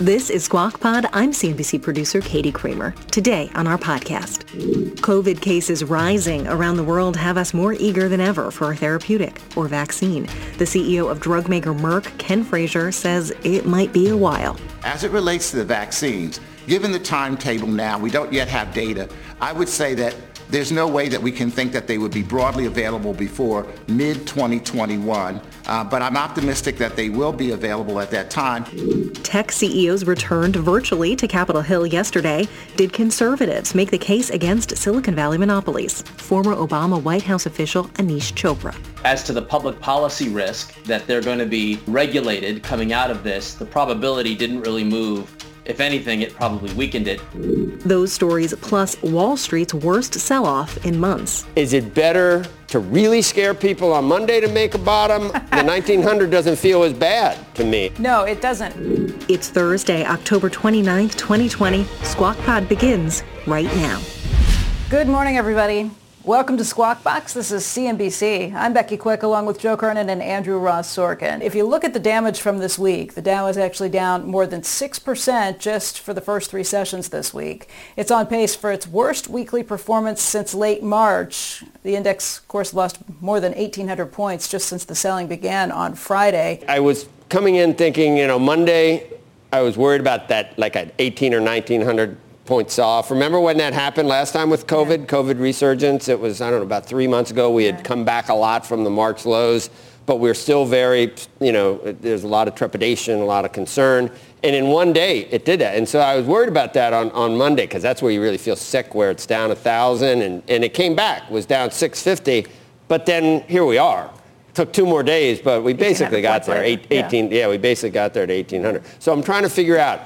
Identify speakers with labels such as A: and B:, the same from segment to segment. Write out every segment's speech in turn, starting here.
A: This is Squawk Pod. I'm CNBC producer Katie Kramer. Today on our podcast, COVID cases rising around the world have us more eager than ever for a therapeutic or vaccine. The CEO of drug maker Merck, Ken Frazier, says it might be a while.
B: As it relates to the vaccines, given the timetable now, we don't yet have data. I would say that there's no way that we can think that they would be broadly available before mid-2021, uh, but I'm optimistic that they will be available at that time.
A: Tech CEOs returned virtually to Capitol Hill yesterday. Did conservatives make the case against Silicon Valley monopolies? Former Obama White House official Aneesh Chopra.
C: As to the public policy risk that they're going to be regulated coming out of this, the probability didn't really move if anything, it probably weakened it.
A: Those stories plus Wall Street's worst sell-off in months.
D: Is it better to really scare people on Monday to make a bottom? the 1900 doesn't feel as bad to me.
E: No, it doesn't.
A: It's Thursday, October 29th, 2020. Squawk Pod begins right now.
E: Good morning, everybody. Welcome to Squawk Box. This is CNBC. I'm Becky Quick along with Joe Kernan and Andrew Ross Sorkin. If you look at the damage from this week, the Dow is actually down more than 6% just for the first three sessions this week. It's on pace for its worst weekly performance since late March. The index, of course, lost more than 1,800 points just since the selling began on Friday.
D: I was coming in thinking, you know, Monday, I was worried about that, like at 18 or 1,900 points off. Remember when that happened last time with COVID, yeah. COVID resurgence? It was, I don't know, about three months ago. We had come back a lot from the March lows, but we're still very, you know, there's a lot of trepidation, a lot of concern. And in one day, it did that. And so I was worried about that on, on Monday because that's where you really feel sick, where it's down 1,000. And, and it came back, was down 650. But then here we are. Took two more days, but we basically got there. Eight, 18, yeah. yeah, we basically got there to 1,800. So I'm trying to figure out,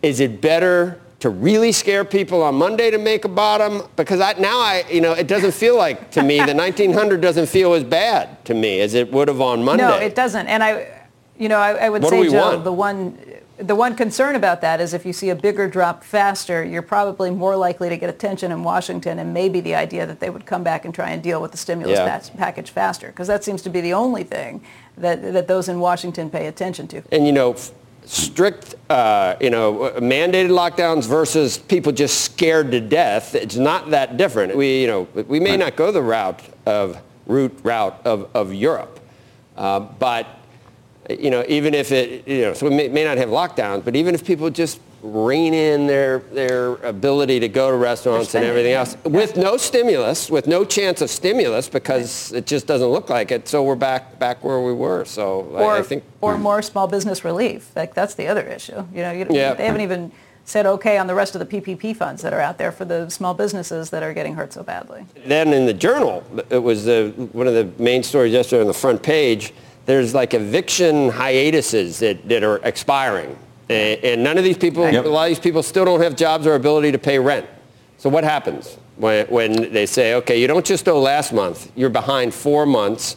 D: is it better to really scare people on Monday to make a bottom? Because I, now I, you know, it doesn't feel like to me the 1900 doesn't feel as bad to me as it would have on Monday.
E: No, it doesn't. And I, you know, I, I would
D: what
E: say, Joe,
D: want?
E: the one, the one concern about that is if you see a bigger drop faster, you're probably more likely to get attention in Washington and maybe the idea that they would come back and try and deal with the stimulus
D: yeah.
E: package faster because that seems to be the only thing that, that those in Washington pay attention to.
D: And, you know, strict, uh, you know, mandated lockdowns versus people just scared to death, it's not that different. We, you know, we may not go the route of route route of, of Europe, uh, but you know, even if it, you know, so we may, may not have lockdowns, but even if people just rein in their their ability to go to restaurants and everything else with no stimulus, with no chance of stimulus because it just doesn't look like it. So we're back back where we were. So
E: or,
D: I, I think
E: or more small business relief. Like that's the other issue. You know, you,
D: yeah.
E: they haven't even said okay on the rest of the PPP funds that are out there for the small businesses that are getting hurt so badly.
D: Then in the journal, it was uh, one of the main stories yesterday on the front page. There's like eviction hiatuses that, that are expiring and none of these people, yep. a lot of these people still don't have jobs or ability to pay rent. So what happens when, when they say, okay, you don't just owe last month, you're behind four months,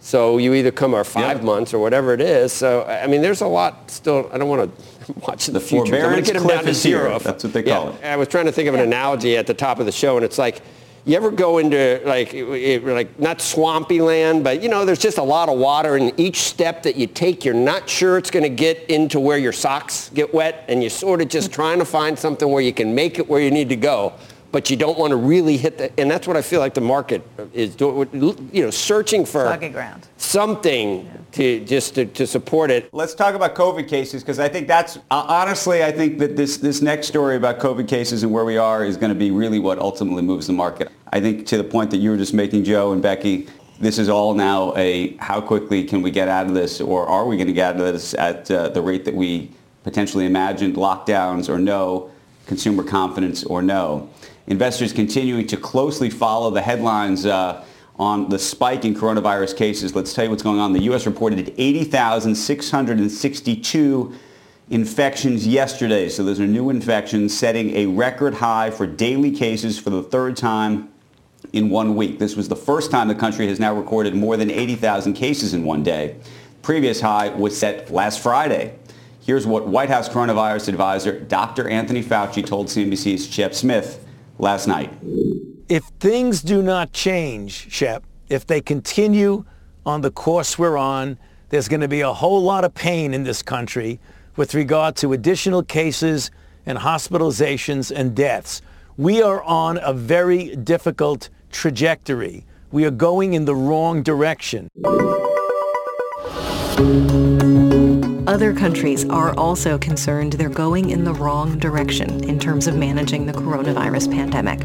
D: so you either come or five yep. months or whatever it is. So, I mean, there's a lot still, I don't want to watch the,
F: the
D: future. I'm
F: cliff
D: down to
F: zero.
D: zero.
F: That's what they call
D: yeah.
F: it.
D: I was trying to think of an analogy at the top of the show, and it's like, you ever go into like like not swampy land, but you know there's just a lot of water, and each step that you take, you're not sure it's going to get into where your socks get wet, and you're sort of just trying to find something where you can make it where you need to go but you don't want to really hit the, and that's what I feel like the market is doing, you know, searching for
E: ground.
D: Something to just to, to support it.
F: Let's talk about COVID cases because I think that's, uh, honestly, I think that this, this next story about COVID cases and where we are is going to be really what ultimately moves the market. I think to the point that you were just making, Joe and Becky, this is all now a how quickly can we get out of this or are we going to get out of this at uh, the rate that we potentially imagined, lockdowns or no, consumer confidence or no investors continuing to closely follow the headlines uh, on the spike in coronavirus cases. Let's tell you what's going on. The U.S. reported 80,662 infections yesterday. So those are new infections, setting a record high for daily cases for the third time in one week. This was the first time the country has now recorded more than 80,000 cases in one day. Previous high was set last Friday. Here's what White House coronavirus advisor Dr. Anthony Fauci told CNBC's Shep Smith last night.
G: If things do not change, Shep, if they continue on the course we're on, there's going to be a whole lot of pain in this country with regard to additional cases and hospitalizations and deaths. We are on a very difficult trajectory. We are going in the wrong direction.
A: Other countries are also concerned they're going in the wrong direction in terms of managing the coronavirus pandemic.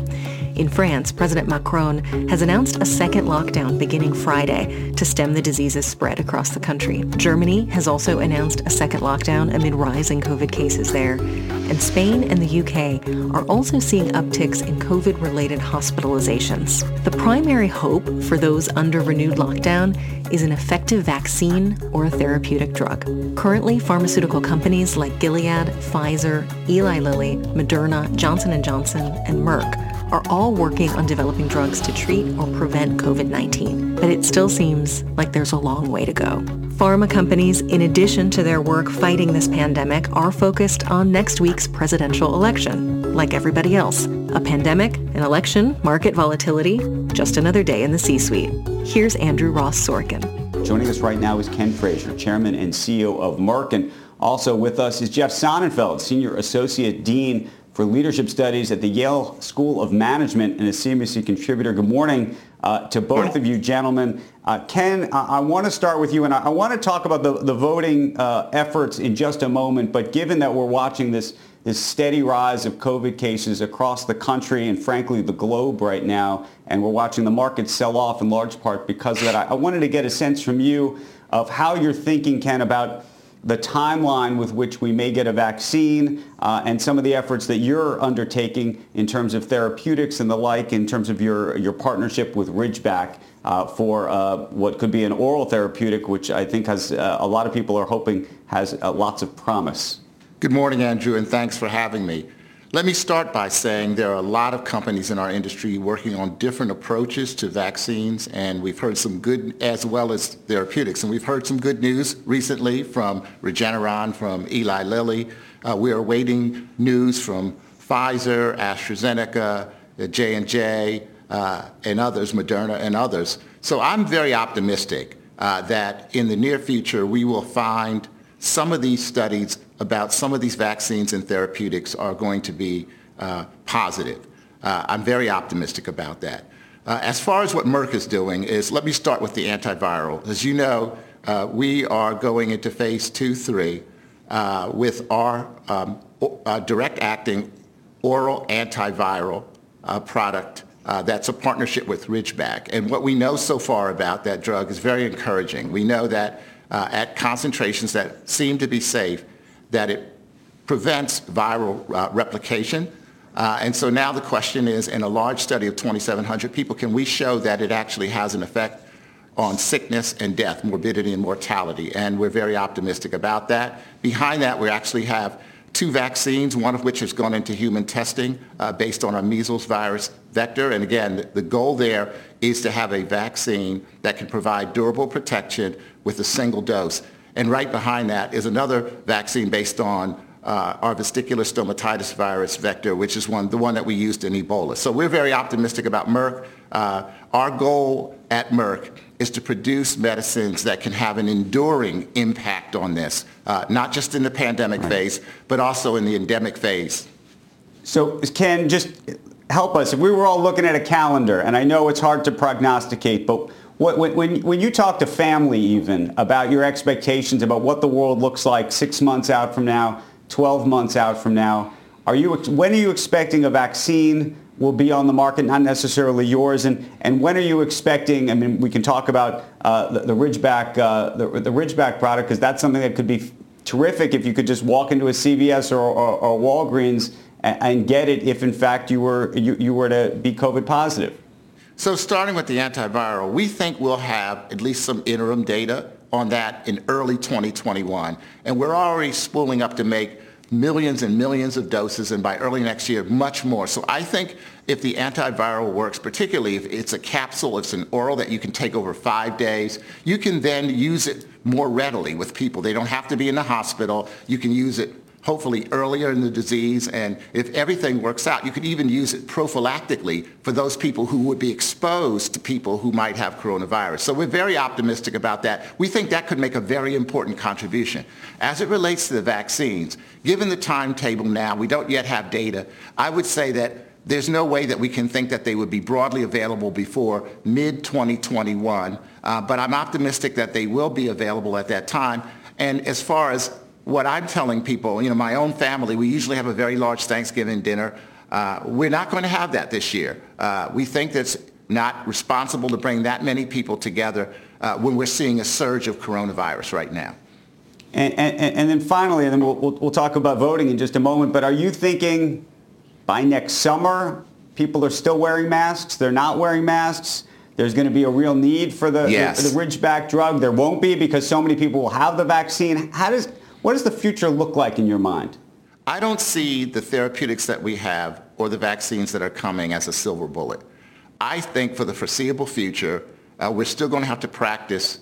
A: In France, President Macron has announced a second lockdown beginning Friday to stem the disease's spread across the country. Germany has also announced a second lockdown amid rising COVID cases there. And Spain and the UK are also seeing upticks in COVID-related hospitalizations. The primary hope for those under renewed lockdown is an effective vaccine or a therapeutic drug. Currently, pharmaceutical companies like Gilead, Pfizer, Eli Lilly, Moderna, Johnson & Johnson, and Merck are all working on developing drugs to treat or prevent COVID-19, but it still seems like there's a long way to go. Pharma companies, in addition to their work fighting this pandemic, are focused on next week's presidential election. Like everybody else, a pandemic, an election, market volatility, just another day in the C-suite. Here's Andrew Ross Sorkin.
F: Joining us right now is Ken Frazier, Chairman and CEO of Merck. And also with us is Jeff Sonnenfeld, Senior Associate Dean for Leadership Studies at the Yale School of Management and a CNBC contributor. Good morning uh, to both of you gentlemen. Uh, Ken, I, I want to start with you, and I, I want to talk about the, the voting uh, efforts in just a moment, but given that we're watching this, this steady rise of COVID cases across the country and frankly the globe right now, and we're watching the market sell off in large part because of that, I, I wanted to get a sense from you of how you're thinking, Ken, about the timeline with which we may get a vaccine uh, and some of the efforts that you're undertaking in terms of therapeutics and the like in terms of your, your partnership with Ridgeback uh, for uh, what could be an oral therapeutic, which I think has uh, a lot of people are hoping has uh, lots of promise.
B: Good morning, Andrew, and thanks for having me. Let me start by saying there are a lot of companies in our industry working on different approaches to vaccines, and we've heard some good as well as therapeutics. And we've heard some good news recently from Regeneron, from Eli Lilly. Uh, we are awaiting news from Pfizer, AstraZeneca, J&J, uh, and others, Moderna and others. So I'm very optimistic uh, that in the near future we will find some of these studies about some of these vaccines and therapeutics are going to be uh, positive. Uh, I'm very optimistic about that. Uh, as far as what Merck is doing is, let me start with the antiviral. As you know, uh, we are going into phase two, three uh, with our um, uh, direct-acting oral antiviral product that's a partnership with Ridgeback. And what we know so far about that drug is very encouraging. We know that at concentrations that seem to be safe, that it prevents viral uh, replication. Uh, and so now the question is, in a large study of 2,700 people, can we show that it actually has an effect on sickness and death, morbidity and mortality? And we're very optimistic about that. Behind that, we actually have two vaccines, one of which has gone into human testing uh, based on a measles virus vector. And again, the goal there is to have a vaccine that can provide durable protection with a single dose. And right behind that is another vaccine based on uh, our vesicular stomatitis virus vector, which is one, the one that we used in Ebola. So we're very optimistic about Merck. Uh, our goal at Merck is to produce medicines that can have an enduring impact on this, uh, not just in the pandemic right. phase, but also in the endemic phase.
F: So Ken, just help us. If we were all looking at a calendar, and I know it's hard to prognosticate, but when, when, when you talk to family even about your expectations about what the world looks like six months out from now, 12 months out from now, are you, when are you expecting a vaccine will be on the market, not necessarily yours? And, and when are you expecting, I mean, we can talk about uh, the, the, Ridgeback, uh, the, the Ridgeback product, because that's something that could be terrific if you could just walk into a CVS or, or, or Walgreens and, and, get it if in fact you were, you, you were to be COVID positive.
B: So starting with the antiviral, we think we'll have at least some interim data on that in early 2021. And we're already spooling up to make millions and millions of doses, and by early next year, much more. So I think if the antiviral works, particularly if it's a capsule, it's an oral that you can take over five days, you can then use it more readily with people. They don't have to be in the hospital. You can use it hopefully earlier in the disease. And if everything works out, you could even use it prophylactically for those people who would be exposed to people who might have coronavirus. So we're very optimistic about that. We think that could make a very important contribution. As it relates to the vaccines, given the timetable now, we don't yet have data. I would say that there's no way that we can think that they would be broadly available before mid-2021, uh, but I'm optimistic that they will be available at that time. And as far as what I'm telling people, you know, my own family, we usually have a very large Thanksgiving dinner. Uh, we're not going to have that this year. Uh, we think that's not responsible to bring that many people together uh, when we're seeing a surge of coronavirus right now.
F: And, and, and then finally, and then we'll, we'll, we'll talk about voting in just a moment, but are you thinking by next summer, people are still wearing masks, they're not wearing masks? There's going to be a real need for the, yes. the, the Ridgeback drug. There won't be because so many people will have the vaccine. How does, what does the future look like in your mind?
B: I don't see the therapeutics that we have or the vaccines that are coming as a silver bullet. I think for the foreseeable future, uh, we're still going to have to practice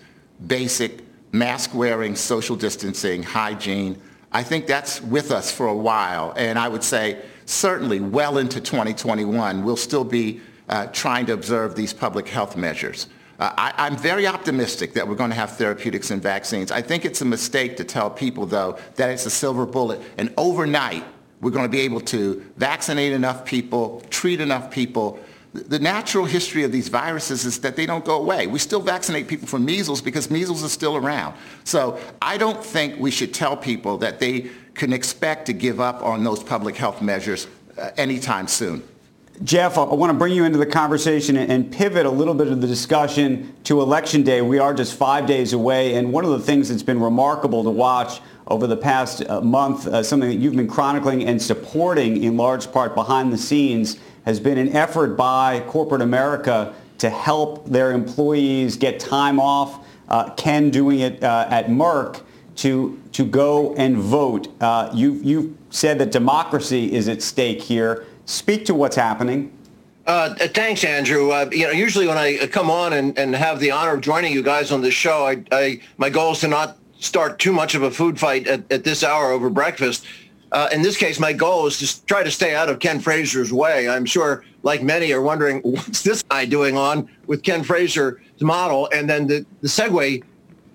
B: basic mask wearing, social distancing, hygiene. I think that's with us for a while. And I would say certainly well into 2021, we'll still be uh, trying to observe these public health measures. I, am very optimistic that we're going to have therapeutics and vaccines. I think it's a mistake to tell people, though, that it's a silver bullet and overnight we're going to be able to vaccinate enough people, treat enough people. The natural history of these viruses is that they don't go away. We still vaccinate people for measles because measles is still around. So I don't think we should tell people that they can expect to give up on those public health measures uh, anytime soon.
F: Jeff, I want to bring you into the conversation and pivot a little bit of the discussion to Election Day. We are just five days away, and one of the things that's been remarkable to watch over the past uh, month, uh, something that you've been chronicling and supporting in large part behind the scenes, has been an effort by corporate America to help their employees get time off. Uh, Ken doing it uh, at Merck to to go and vote. Uh, you've you've said that democracy is at stake here. Speak to what's happening.
H: Uh, thanks, Andrew. Uh, you know, usually when I come on and, and have the honor of joining you guys on this show, I, I my goal is to not start too much of a food fight at, at this hour over breakfast. Uh, in this case, my goal is to try to stay out of Ken Frazier's way. I'm sure, like many, are wondering what's this guy doing on with Ken Frazier's model. And then the, the segue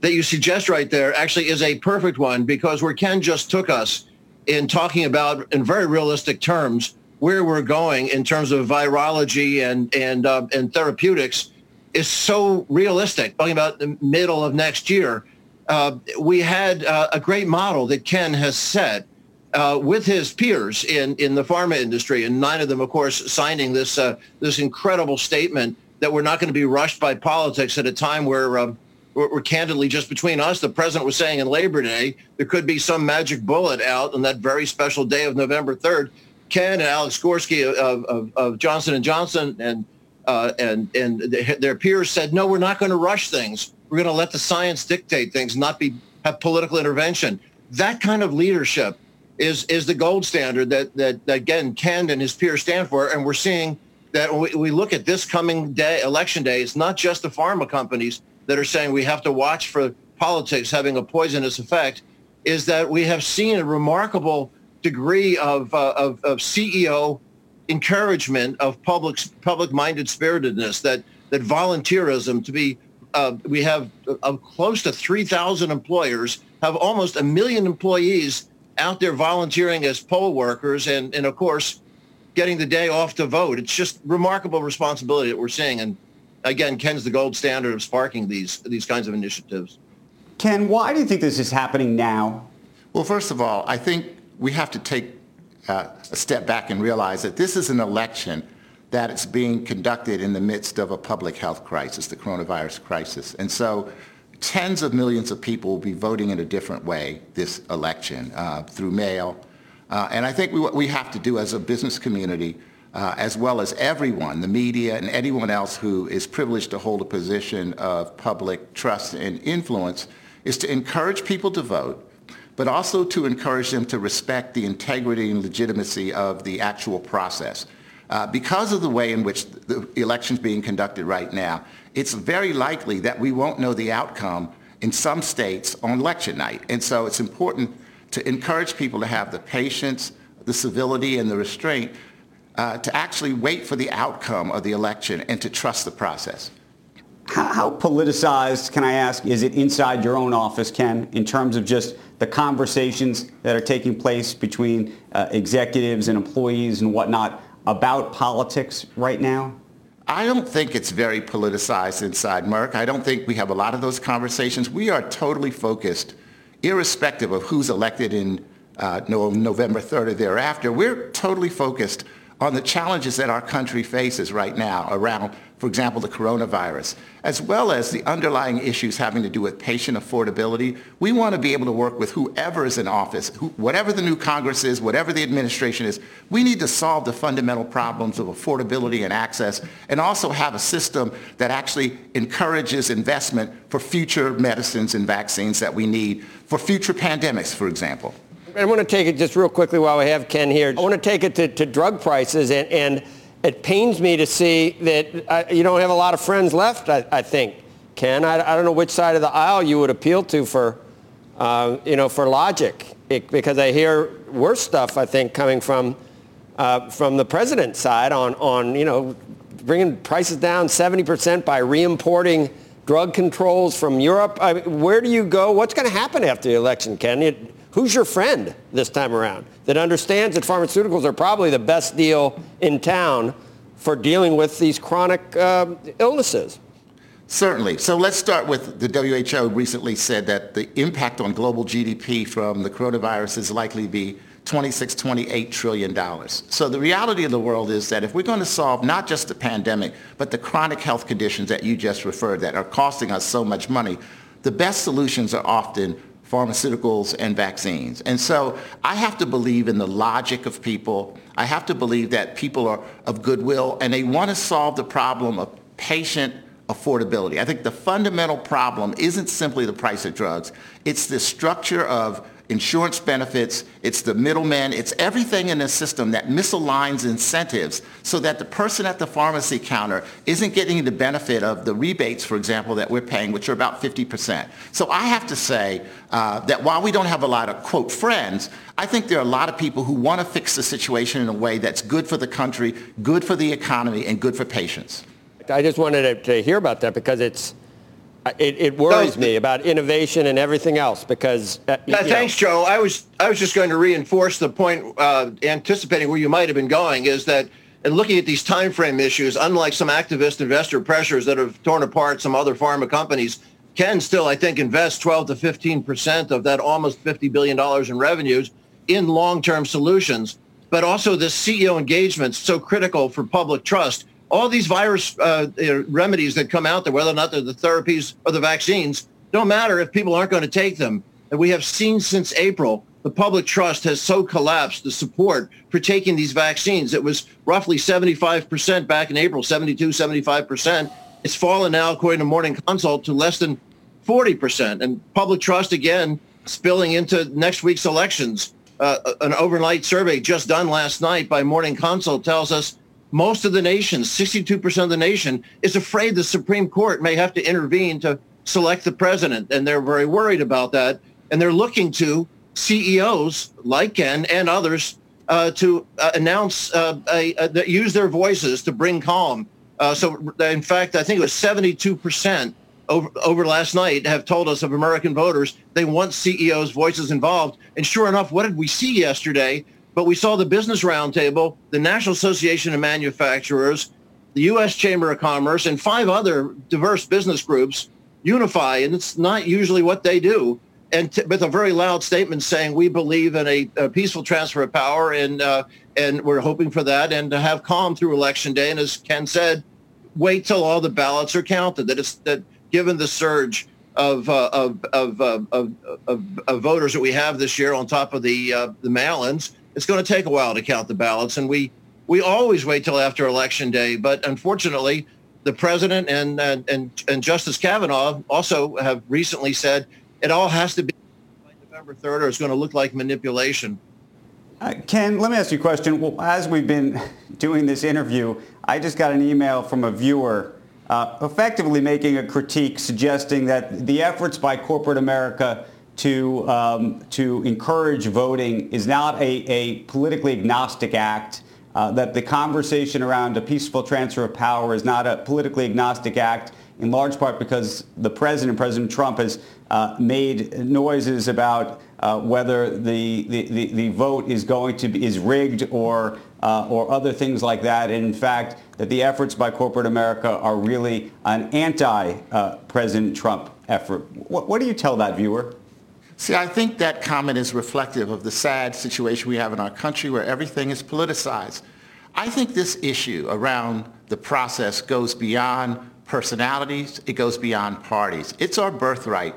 H: that you suggest right there actually is a perfect one because where Ken just took us in talking about, in very realistic terms, where we're going in terms of virology and and uh, and therapeutics is so realistic. Talking about the middle of next year, uh, we had uh, a great model that Ken has set uh, with his peers in in the pharma industry, and nine of them, of course, signing this uh, this incredible statement that we're not going to be rushed by politics at a time where. Um, we're, candidly just between us. The president was saying in Labor Day there could be some magic bullet out on that very special day of November 3rd Ken and Alex Gorsky of, of, of Johnson and Johnson and uh, and and their peers said, no, we're not going to rush things. We're going to let the science dictate things, not be have political intervention. That kind of leadership is is the gold standard that that, that again Ken and his peers stand for, and we're seeing that when we, we look at this coming day, election day, it's not just the pharma companies that are saying we have to watch for politics having a poisonous effect. Is that we have seen a remarkable degree of, uh, of, of CEO encouragement of public public-minded spiritedness that that volunteerism to be uh, we have uh, close to 3,000 employers have almost a million employees out there volunteering as poll workers and, and of course getting the day off to vote. It's just remarkable responsibility that we're seeing. And again, Ken's the gold standard of sparking these, these kinds of initiatives.
F: Ken, why do you think this is happening now?
B: Well, first of all, I think we have to take uh, a step back and realize that this is an election that is being conducted in the midst of a public health crisis, the coronavirus crisis. And so tens of millions of people will be voting in a different way this election uh, through mail. Uh, and I think we, what we have to do as a business community uh, as well as everyone, the media and anyone else who is privileged to hold a position of public trust and influence, is to encourage people to vote, but also to encourage them to respect the integrity and legitimacy of the actual process. Uh, because of the way in which the election is being conducted right now, it's very likely that we won't know the outcome in some states on election night. And so it's important to encourage people to have the patience, the civility, and the restraint uh, to actually wait for the outcome of the election and to trust the process.
F: How, how, politicized, can I ask, is it inside your own office, Ken, in terms of just the conversations that are taking place between uh, executives and employees and whatnot about politics right now?
B: I don't think it's very politicized inside Merck. I don't think we have a lot of those conversations. We are totally focused, irrespective of who's elected in uh, November 3rd or thereafter. We're totally focused on the challenges that our country faces right now around, for example, the coronavirus, as well as the underlying issues having to do with patient affordability. We want to be able to work with whoever is in office, who, whatever the new Congress is, whatever the administration is. We need to solve the fundamental problems of affordability and access and also have a system that actually encourages investment for future medicines and vaccines that we need for future pandemics, for example.
D: I want to take it just real quickly while we have Ken here. I want to take it to, to drug prices, and, and, it pains me to see that uh, you don't have a lot of friends left, I, I think. Ken, I, I, don't know which side of the aisle you would appeal to for, uh, you know, for logic, it, because I hear worse stuff, I think, coming from, uh, from the president's side on, on, you know, bringing prices down 70% by re-importing drug controls from Europe. I where do you go? What's going to happen after the election, Ken? It, Who's your friend this time around that understands that pharmaceuticals are probably the best deal in town for dealing with these chronic uh, illnesses?
B: Certainly. So let's start with the WHO recently said that the impact on global GDP from the coronavirus is likely to be 26, 28 trillion dollars. So the reality of the world is that if we're going to solve not just the pandemic, but the chronic health conditions that you just referred that are costing us so much money, the best solutions are often pharmaceuticals and vaccines. And so I have to believe in the logic of people. I have to believe that people are of goodwill and they want to solve the problem of patient affordability. I think the fundamental problem isn't simply the price of drugs. It's the structure of insurance benefits, it's the middleman, it's everything in the system that misaligns incentives so that the person at the pharmacy counter isn't getting the benefit of the rebates, for example, that we're paying, which are about 50%. So I have to say uh, that while we don't have a lot of, quote, friends, I think there are a lot of people who want to fix the situation in a way that's good for the country, good for the economy, and good for patients.
D: I just wanted to, to hear about that because it's it, it worries me about innovation and everything else because.
H: Uh, thanks, know. Joe. I was I was just going to reinforce the point, uh, anticipating where you might have been going, is that in looking at these time frame issues, unlike some activist investor pressures that have torn apart some other pharma companies, can still, I think, invest 12 to 15 percent of that almost 50 billion dollars in revenues in long-term solutions. But also, this CEO engagement so critical for public trust all these virus uh, remedies that come out there, whether or not they're the therapies or the vaccines, don't matter if people aren't going to take them. And we have seen since April, the public trust has so collapsed, the support for taking these vaccines. It was roughly 75% back in April, 72, 75%. It's fallen now, according to Morning Consult, to less than 40%. And public trust, again, spilling into next week's elections. Uh, an overnight survey just done last night by Morning Consult tells us most of the nation, 62% of the nation, is afraid the Supreme Court may have to intervene to select the president. And they're very worried about that. And they're looking to CEOs like Ken and others uh, to uh, announce, uh, a, a, use their voices to bring calm. Uh, so, in fact, I think it was 72% over, over last night have told us of American voters they want CEOs' voices involved. And sure enough, what did we see yesterday? But we saw the Business Roundtable, the National Association of Manufacturers, the U.S. Chamber of Commerce, and five other diverse business groups unify, and it's not usually what they do, and t- with a very loud statement saying we believe in a, a peaceful transfer of power, and uh, and we're hoping for that, and to have calm through election day. And as Ken said, wait till all the ballots are counted. That it's that given the surge of, uh, of, of, of, of, of, voters that we have this year on top of the uh, the mail-ins, it's going to take a while to count the ballots, and we we always wait till after election day. But unfortunately, the president and, and, and, and Justice Kavanaugh also have recently said it all has to be by November 3rd or it's going to look like manipulation.
F: Uh, Ken, let me ask you a question. Well, as we've been doing this interview, I just got an email from a viewer uh, effectively making a critique suggesting that the efforts by corporate America to, um, to encourage voting is not a, a politically agnostic act, uh, that the conversation around a peaceful transfer of power is not a politically agnostic act, in large part because the president, President Trump, has uh, made noises about uh, whether the, the, the, the, vote is going to be is rigged or uh, or other things like that. And in fact, that the efforts by corporate America are really an anti-President uh, Trump effort. What, what do you tell that viewer?
B: See, I think that comment is reflective of the sad situation we have in our country where everything is politicized. I think this issue around the process goes beyond personalities. It goes beyond parties. It's our birthright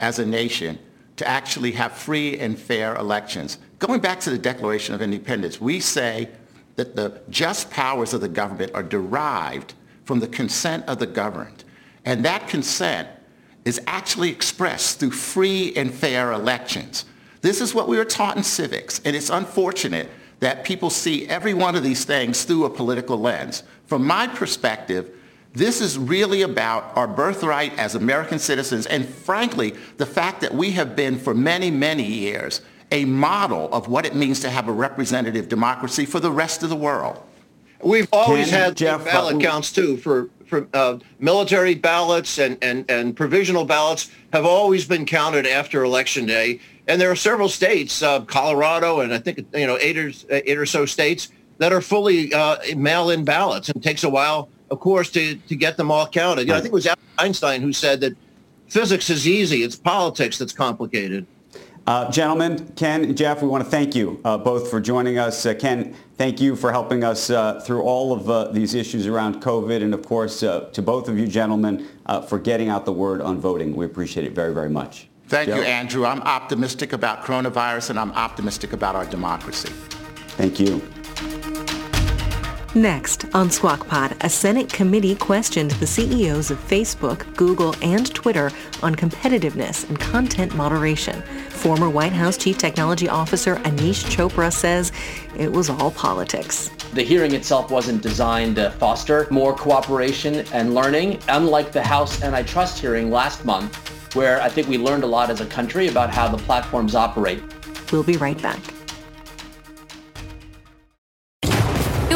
B: as a nation to actually have free and fair elections. Going back to the Declaration of Independence, we say that the just powers of the government are derived from the consent of the governed. And that consent is actually expressed through free and fair elections. This is what we were taught in civics, and it's unfortunate that people see every one of these things through a political lens. From my perspective, this is really about our birthright as American citizens, and frankly, the fact that we have been for many, many years a model of what it means to have a representative democracy for the rest of the world.
H: We've always Ken, had Jeff, ballot uh, counts too for uh, military ballots and, and, and provisional ballots have always been counted after election day. And there are several states, uh, Colorado and I think you know eight or eight or so states that are fully uh, mail-in ballots. And it takes a while, of course, to to get them all counted. You know, I think it was Einstein who said that physics is easy; it's politics that's complicated.
F: Uh, gentlemen, Ken, and Jeff, we want to thank you uh, both for joining us. Uh, Ken, thank you for helping us uh, through all of uh, these issues around COVID, and of course, uh, to both of you gentlemen for getting out the word on voting. We appreciate it very, very much.
B: Thank Joe? you, Andrew. I'm optimistic about coronavirus, and I'm optimistic about our democracy.
F: Thank you.
A: Next on Squawk Pod, a Senate committee questioned the CEOs of Facebook, Google, and Twitter on competitiveness and content moderation. Former White House Chief Technology Officer Aneesh Chopra says it was all politics.
C: The hearing itself wasn't designed to foster more cooperation and learning, unlike the House antitrust hearing last month, where I think we learned a lot as a country about how the platforms operate.
A: We'll be right back.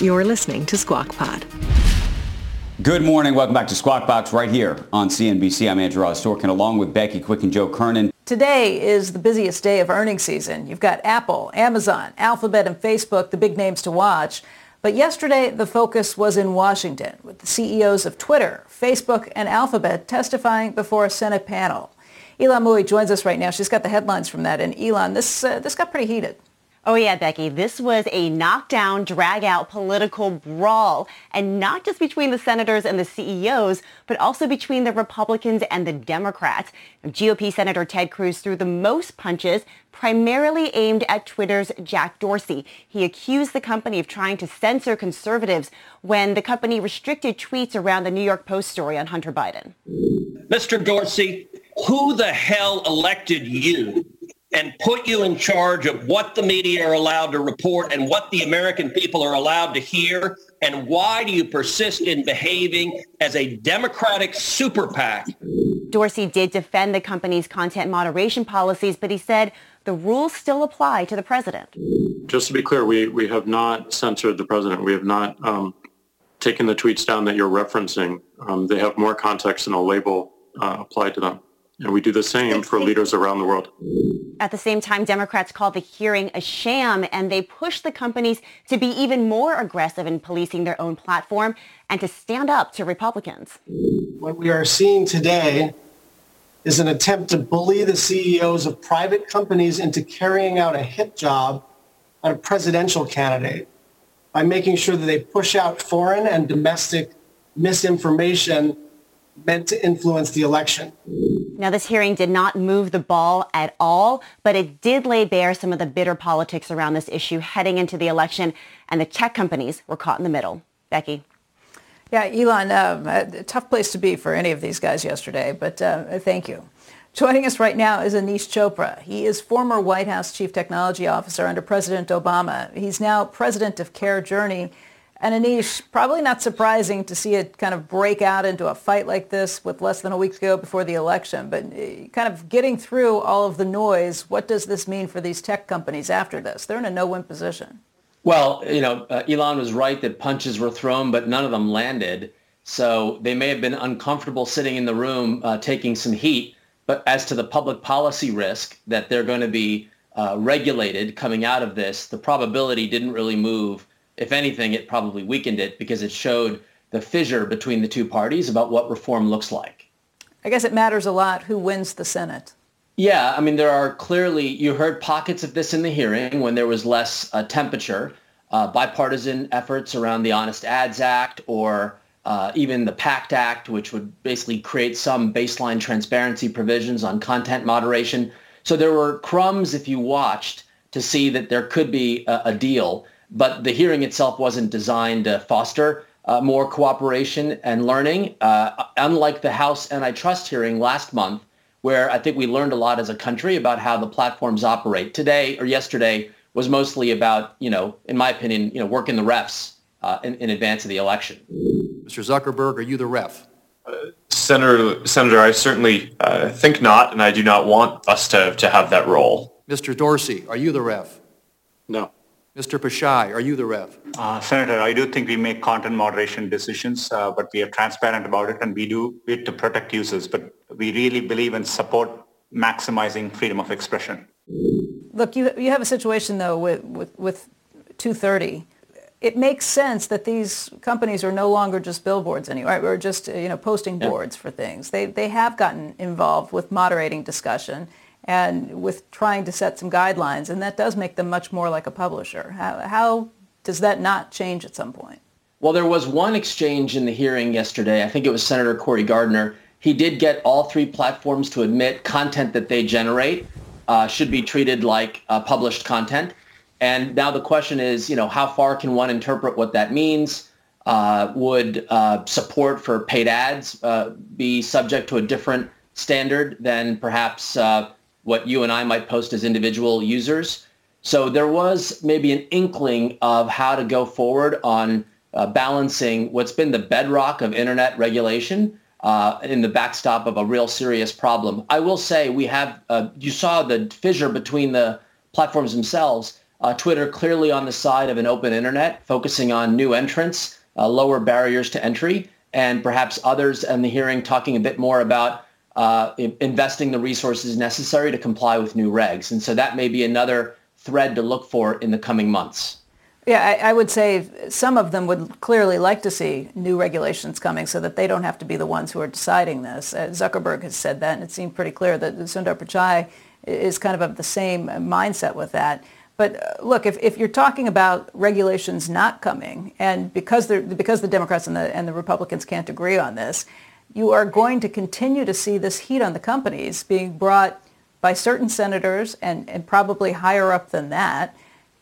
A: You're listening to Squawk Pod.
F: Good morning. Welcome back to Squawk Box right here on CNBC. I'm Andrew Ross Sorkin along with Becky Quick and Joe Kernan.
E: Today is the busiest day of earnings season. You've got Apple, Amazon, Alphabet, and Facebook, the big names to watch. But yesterday, the focus was in Washington with the CEOs of Twitter, Facebook, and Alphabet testifying before a Senate panel. Ylan Mui joins us right now. She's got the headlines from that. And Ylan, this, uh, this got pretty heated.
I: Oh yeah, Becky, this was a knockdown, drag-out political brawl, and not just between the senators and the CEOs, but also between the Republicans and the Democrats. GOP Senator Ted Cruz threw the most punches, primarily aimed at Twitter's Jack Dorsey. He accused the company of trying to censor conservatives when the company restricted tweets around the New York Post story on Hunter Biden.
J: Mr. Dorsey, who the hell elected you and put you in charge of what the media are allowed to report and what the American people are allowed to hear? And why do you persist in behaving as a Democratic super PAC?
I: Dorsey did defend the company's content moderation policies, but he said the rules still apply to the president.
K: Just to be clear, we, we have not censored the president. We have not um, taken the tweets down that you're referencing. Um, they have more context and a label uh, applied to them. And we do the same for leaders around the world.
I: At the same time, Democrats call the hearing a sham and they push the companies to be even more aggressive in policing their own platform and to stand up to Republicans.
L: What we are seeing today is an attempt to bully the CEOs of private companies into carrying out a hit job on a presidential candidate by making sure that they push out foreign and domestic misinformation meant to influence the election.
I: Now, this hearing did not move the ball at all, but it did lay bare some of the bitter politics around this issue heading into the election, and the tech companies were caught in the middle. Becky.
E: Yeah, Ylan, uh, a tough place to be for any of these guys yesterday, but uh, thank you. Joining us right now is Aneesh Chopra. He is former White House Chief Technology Officer under President Obama. He's now president of CareJourney. And Aneesh, probably not surprising to see it kind of break out into a fight like this with less than a week to go before the election. But uh, kind of getting through all of the noise, what does this mean for these tech companies after this? They're in a no-win position.
C: Well, you know, uh, Ylan was right that punches were thrown, but none of them landed. So they may have been uncomfortable sitting in the room uh, taking some heat. But as to the public policy risk that they're going to be uh, regulated coming out of this, the probability didn't really move if anything, it probably weakened it because it showed the fissure between the two parties about what reform looks like.
E: I guess it matters a lot who wins the Senate.
C: Yeah, I mean, there are clearly, you heard pockets of this in the hearing when there was less uh, temperature, uh, bipartisan efforts around the Honest Ads Act or uh, even the PACT Act, which would basically create some baseline transparency provisions on content moderation. So there were crumbs, if you watched, to see that there could be a, a deal but the hearing itself wasn't designed to foster uh, more cooperation and learning. Uh, unlike the House antitrust hearing last month, where I think we learned a lot as a country about how the platforms operate. Today or yesterday was mostly about, you know, in my opinion, you know, working the refs uh, in, in, advance of the election.
M: Mr. Zuckerberg, are you the ref?
K: Uh, Senator, Senator, I certainly uh, think not, and I do not want us to, to have that role.
M: Mr. Dorsey, are you the ref?
K: No.
M: Mr. Pichai, are you the ref?
N: Uh, Senator, I do think we make content moderation decisions, uh, but we are transparent about it and we do it to protect users. But we really believe and support maximizing freedom of expression.
E: Look, you, you have a situation, though, with, with, with 230. It makes sense that these companies are no longer just billboards anymore, right? or just you know posting boards yeah. for things. They, they have gotten involved with moderating discussion and with trying to set some guidelines, and that does make them much more like a publisher. How, how does that not change at some point?
C: Well, there was one exchange in the hearing yesterday. I think it was Senator Cory Gardner. He did get all three platforms to admit content that they generate uh, should be treated like uh, published content. And now the question is, you know, how far can one interpret what that means? Uh, would uh, support for paid ads uh, be subject to a different standard than perhaps uh, what you and I might post as individual users. So there was maybe an inkling of how to go forward on uh, balancing what's been the bedrock of internet regulation uh, in the backstop of a real serious problem. I will say we have, uh, you saw the fissure between the platforms themselves. Uh, Twitter clearly on the side of an open internet, focusing on new entrants, uh, lower barriers to entry, and perhaps others in the hearing talking a bit more about uh, investing the resources necessary to comply with new regs. And so that may be another thread to look for in the coming months.
E: Yeah, I, I, would say some of them would clearly like to see new regulations coming so that they don't have to be the ones who are deciding this. Uh, Zuckerberg has said that, and it seemed pretty clear that Sundar Pichai is kind of of the same mindset with that. But uh, look, if, if you're talking about regulations not coming, and because, because the Democrats and the, and the Republicans can't agree on this, you are going to continue to see this heat on the companies being brought by certain senators and, and probably higher up than that.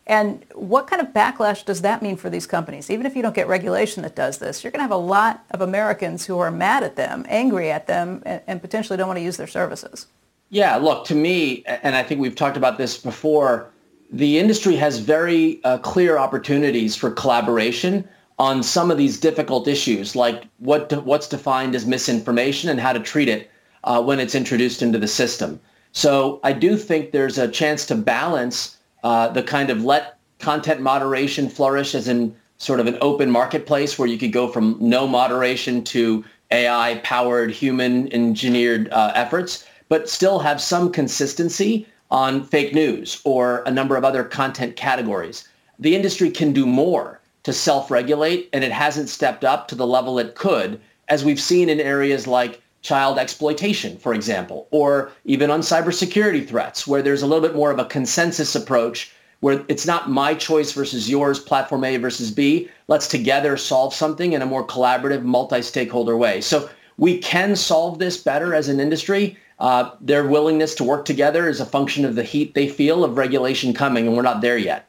E: And what kind of backlash does that mean for these companies? Even if you don't get regulation that does this, you're going to have a lot of Americans who are mad at them, angry at them, and, and potentially don't want to use their services.
C: Yeah, look, to me, and I think we've talked about this before, the industry has very uh, clear opportunities for collaboration on some of these difficult issues, like what what's defined as misinformation and how to treat it uh, when it's introduced into the system. So I do think there's a chance to balance uh, the kind of let content moderation flourish as in sort of an open marketplace where you could go from no moderation to AI-powered, human-engineered uh, efforts, but still have some consistency on fake news or a number of other content categories. The industry can do more to self-regulate, and it hasn't stepped up to the level it could, as we've seen in areas like child exploitation, for example, or even on cybersecurity threats, where there's a little bit more of a consensus approach where it's not my choice versus yours, platform A versus B. Let's together solve something in a more collaborative, multi-stakeholder way. So we can solve this better as an industry. Uh, their willingness to work together is a function of the heat they feel of regulation coming, and we're not there yet.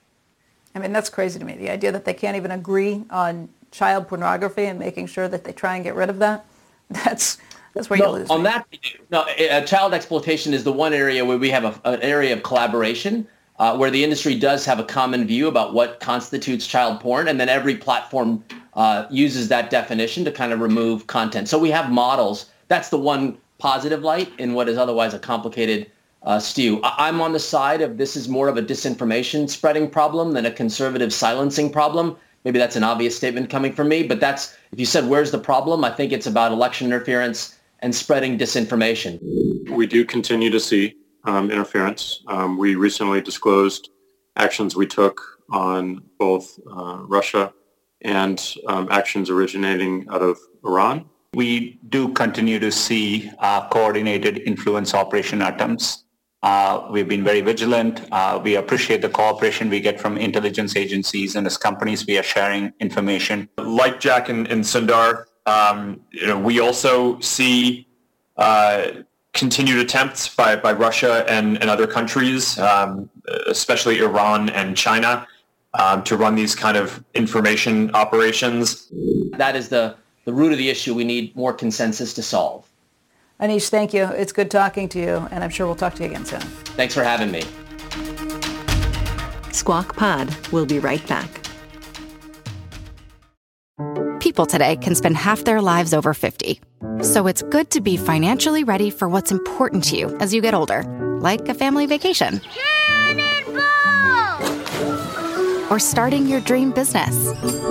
E: I mean, that's crazy to me. The idea that they can't even agree on child pornography and making sure that they try and get rid of that. That's that's where
C: no,
E: you lose.
C: On
E: me.
C: that, no, uh, child exploitation is the one area where we have a, an area of collaboration uh, where the industry does have a common view about what constitutes child porn, and then every platform uh, uses that definition to kind of remove content. So we have models. That's the one positive light in what is otherwise a complicated uh, stew. I- I'm on the side of this is more of a disinformation spreading problem than a conservative silencing problem. Maybe that's an obvious statement coming from me, but that's, if you said, where's the problem? I think it's about election interference and spreading disinformation.
K: We do continue to see um, interference. Um, we recently disclosed actions we took on both uh, Russia and um, actions originating out of Iran.
N: We do continue to see uh, coordinated influence operation attempts. Uh, we've been very vigilant. Uh, we appreciate the cooperation we get from intelligence agencies and as companies we are sharing information.
K: Like Jack and, and Sundar, um, you know, we also see uh, continued attempts by, by Russia and, and other countries, um, especially Iran and China, um, to run these kind of information operations.
C: That is the, the root of the issue we need more consensus to solve.
E: Aneesh, thank you. It's good talking to you, and I'm sure we'll talk to you again soon.
C: Thanks for having me.
A: Squawk Pod will be right back.
O: People today can spend half their lives over 50. So it's good to be financially ready for what's important to you as you get older, like a family vacation. Or starting your dream business.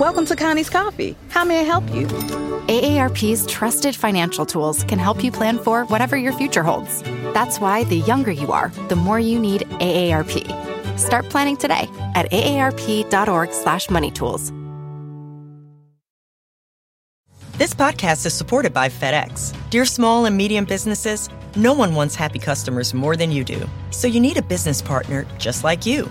P: Welcome to Connie's Coffee. How may I help you?
O: AARP's trusted financial tools can help you plan for whatever your future holds. That's why the younger you are, the more you need AARP. Start planning today at aarp.org/moneytools.
Q: This podcast is supported by FedEx. Dear small and medium businesses, no one wants happy customers more than you do. So you need a business partner just like you.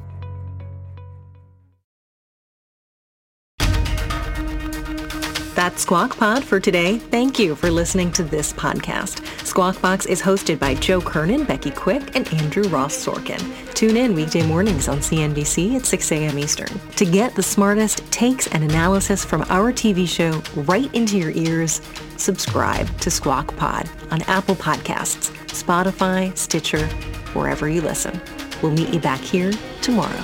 A: That's Squawk Pod for today. Thank you for listening to this podcast. Squawk Box is hosted by Joe Kernan, Becky Quick, and Andrew Ross Sorkin. Tune in weekday mornings on CNBC at 6 a.m. Eastern to get the smartest takes and analysis from our TV show right into your ears. Subscribe to Squawk Pod on Apple Podcasts, Spotify, Stitcher, wherever you listen. We'll meet you back here tomorrow.